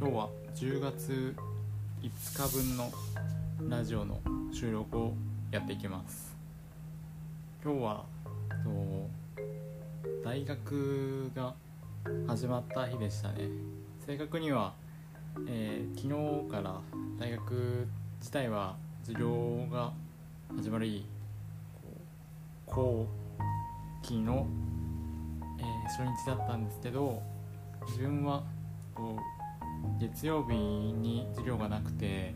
今日は10月5日分のラジオの収録をやっていきます。今日はと大学が始まった日でしたね。正確には、えー昨日から大学自体は授業が始まりこう後期の、えー初日だったんですけど自分は月曜日に授業がなくて、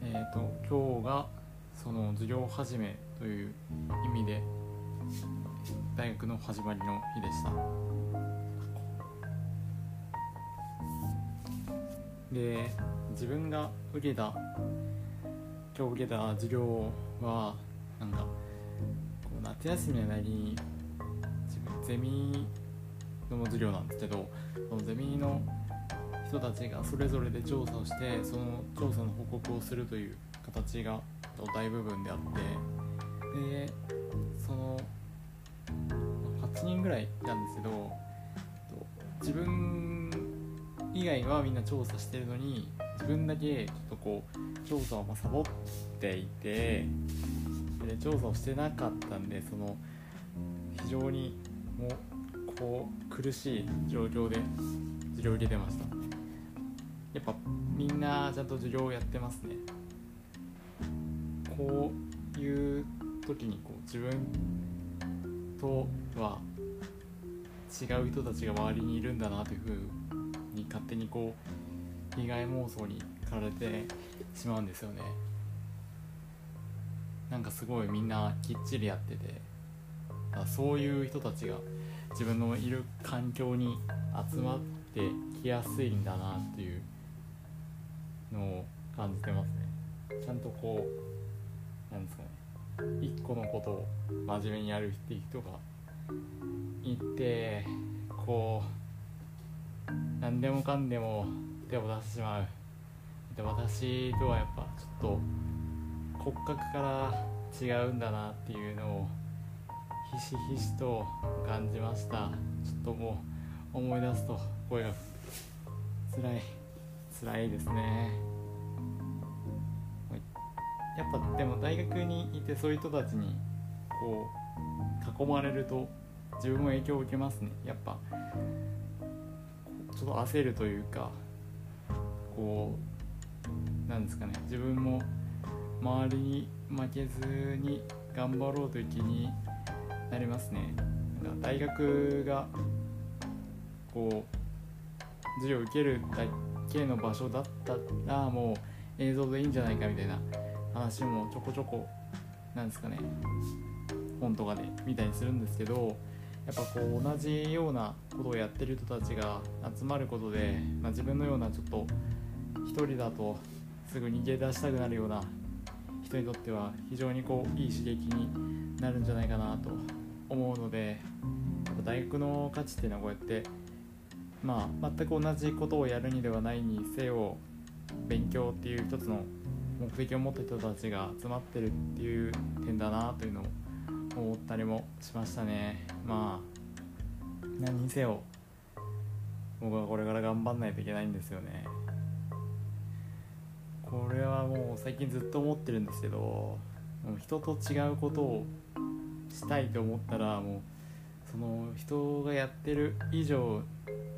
えー、と今日がその授業始めという意味で大学の始まりの日でした。で自分が受けた今日受けた授業はなんかこう夏休みの間に自分ゼミの授業なんですけどそのゼミの人たちがそれぞれで調査をしてその調査の報告をするという形が大部分であってでその8人ぐらいいたんですけど自分以外はみんな調査してるのに自分だけちょっとこう調査をまサボっていてで調査をしてなかったんでその非常にもうこう苦しい状況で授業を受けてました。やっぱみんなちゃんと授業をやってますね。こういう時にこう自分とは違う人たちが周りにいるんだなというふうに勝手にこう被害妄想に駆られてしまうんですよね。なんかすごいみんなきっちりやっててそういう人たちが自分のいる環境に集まってきやすいんだなっていうのを感じてますね。ちゃんとこうなんですかね。一個のことを真面目にやるっていう人がいてこう何でもかんでも手を出してしまう。で私とはやっぱちょっと骨格から違うんだなっていうのをひしひしと感じました。ちょっともう思い出すと声が辛い。辛いですね。やっぱでも大学にいてそういう人たちにこう囲まれると自分も影響を受けますね。やっぱちょっと焦るというかこうなんですかね。自分も周りに負けずに頑張ろうという気になりますね。なんか大学がこう授業を受けるだけの場所だったらもう映像でいいんじゃないかみたいな話もちょこちょこなんですかね。本とかで見たりするんですけどやっぱこう同じようなことをやってる人たちが集まることで、まあ、自分のようなちょっと一人だとすぐ逃げ出したくなるような人にとっては非常にこういい刺激になるんじゃないかなと思うのでやっぱ大学の価値っていうのはこうやってまあ全く同じことをやるにではないにせよ勉強っていう一つの目的を持った人たちが集まってるっていう点だなというのを思ったりもしましたね。まあ何にせよ僕はこれから頑張んないといけないんですよね。これはもう最近ずっと思ってるんですけどもう人と違うことをしたいと思ったらもうその人がやってる以上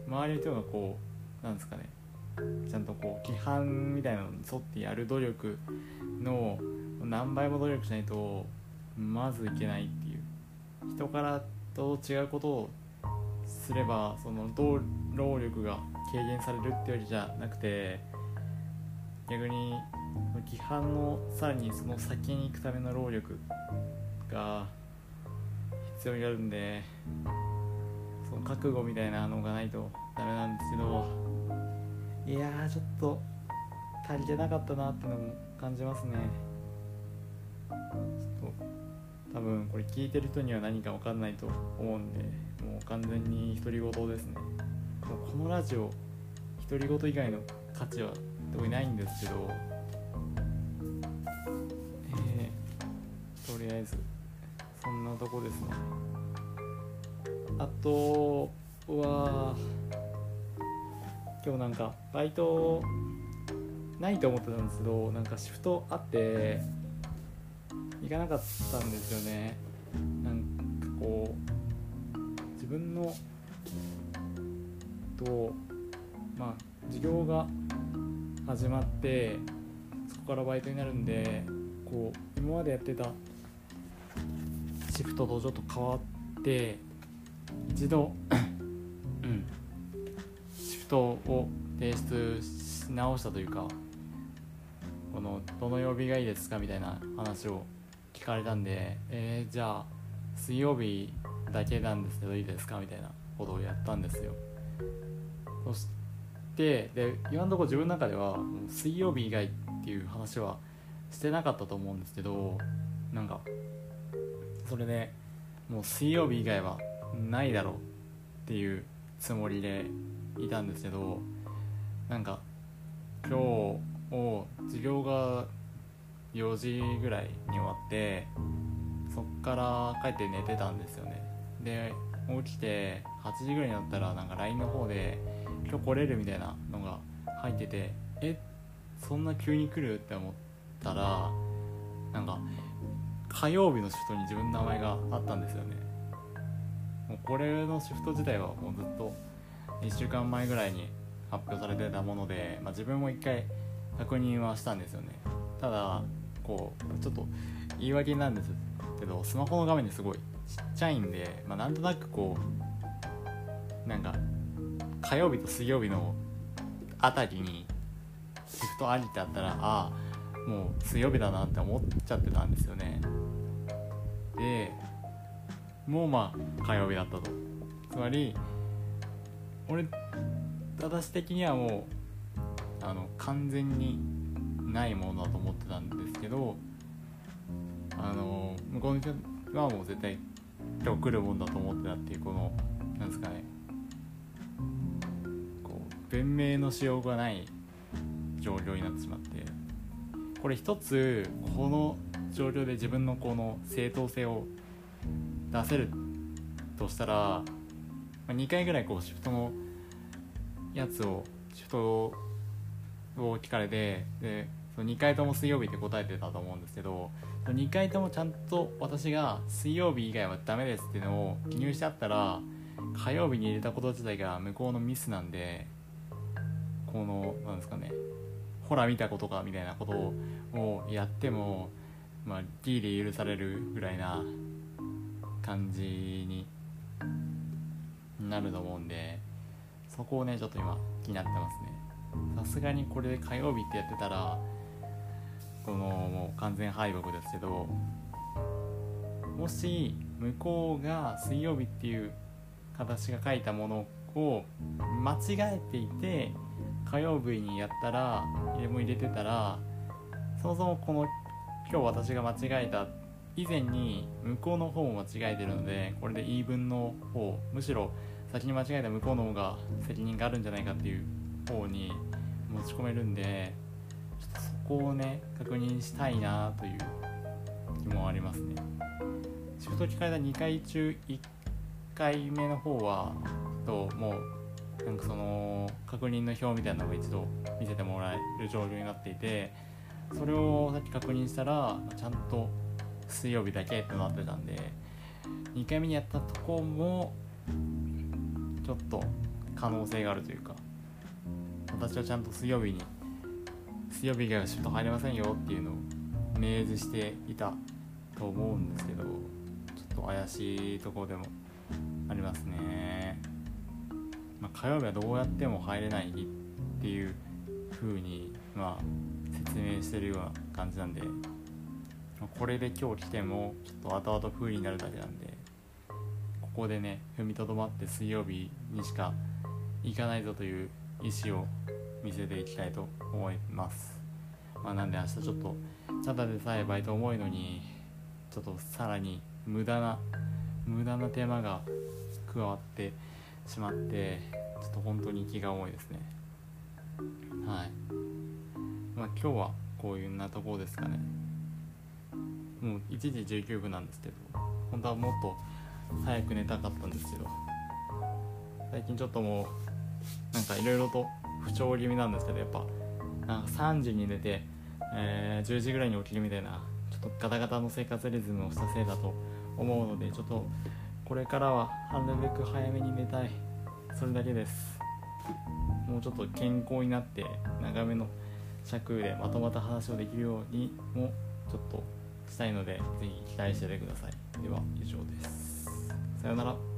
周りの人がこうなんですかねちゃんとこう規範みたいなのに沿ってやる努力の何倍も努力しないとまずいけないっていう。人からと違うことをすればその労力が軽減されるってわけじゃなくて逆に規範のさらにその先に行くための労力が必要になるんで覚悟みたいなのがないとダメなんですけどいやーちょっと足りてなかったなってのも感じますね。ちょっと多分これ聞いてる人には何か分かんないと思うんでもう完全に独り言ですね。もこのラジオ独り言以外の価値は特にないんですけどえー、とりあえずそんなとこですね。あとは今日なんかバイトないと思ってたんですけどなんかシフトあって行かなかったんですよね。なんかこう自分のとまあ授業が始まってそこからバイトになるんでこう今までやってたシフトとちょっと変わって一度うん。シフトを提出し直したというかこのどの曜日がいいですかみたいな話を聞かれたんでえー、じゃあ水曜日だけなんですけどいいですかみたいなことをやったんですよ。そしてで今のところ自分の中では水曜日以外っていう話はしてなかったと思うんですけどなんかそれでもう水曜日以外はないだろうっていうつもりでいたんですけどなんか今日を授業が4時ぐらいに終わってそっから帰って寝てたんですよねで起きて8時ぐらいになったらなんか LINE の方で「今日来れる?」みたいなのが入っててえそんな急に来るって思ったらなんか火曜日のシフトに自分の名前があったんですよねもうこれのシフト自体はもうずっと1週間前ぐらいに発表されてたもので、まあ、自分も一回確認はしたんですよね。ただこうちょっと言い訳なんですけどスマホの画面ですごいちっちゃいんで、まあ、なんとなくこうなんか火曜日と水曜日のあたりにシフトありってあったらああもう水曜日だなって思っちゃってたんですよね。もまあ火曜日だったと。つまり俺私的にはもうあの完全にないものだと思ってたんですけどあの向こうの人はもう絶対今日来るもんだと思ってたっていうこのなんですかね。こう弁明のしようがない状況になってしまって。これ一つこの状況で自分のこの正当性を出せるとしたら、まあ、2回ぐらいこうシフトのやつをシフトを聞かれてでその2回とも水曜日って答えてたと思うんですけど2回ともちゃんと私が水曜日以外はダメですっていうのを記入してあったら火曜日に入れたこと自体が向こうのミスなんでこのなんですかねほら見たことかみたいなことをやってもまあギリ許されるぐらいな感じになると思うんでそこをねちょっと今気になってますね。さすがにこれで火曜日ってやってたらこのもう完全敗北ですけどもし向こうが水曜日っていう形が書いたものを間違えていて火曜日にやったら入れも入れてたらそもそもこの今日私が間違えたっ以前に向こうの方も間違えてるのでこれで言い分の方むしろ先に間違えた向こうの方が責任があるんじゃないかっていう方に持ち込めるんでちょっとそこをね確認したいなという気もありますね。シフト聞かれた2回中1回目の方はともうなんかその確認の表みたいなのを一度見せてもらえる状況になっていてそれをさっき確認したらちゃんと水曜日だけってなってたんで2回目にやったとこもちょっと可能性があるというか私はちゃんと水曜日に水曜日以外はシフト入れませんよっていうのを明示していたと思うんですけどちょっと怪しいところでもありますね、まあ、火曜日はどうやっても入れない日っていう風にまあ説明してるような感じなんでこれで今日来てもちょっと後々不利になるだけなんでここでね踏みとどまって水曜日にしか行かないぞという意思を見せていきたいと思います、まあ、なんで明日ちょっとただでさえバイト重いのにちょっとさらに無駄な無駄な手間が加わってしまってちょっと本当に気が重いですね。はい。まあ今日はこういうなところですかね。もう1時19分なんですけど本当はもっと早く寝たかったんですけど最近ちょっともうなんかいろいろと不調気味なんですけどやっぱなんか3時に寝て、えー、10時ぐらいに起きるみたいなちょっとガタガタの生活リズムをしたせいだと思うのでちょっとこれからはなるべく早めに寝たい。それだけです。もうちょっと健康になって長めの尺でまとまった話をできるようにもちょっとしたいのでぜひ期待しててください。では以上です。さようなら。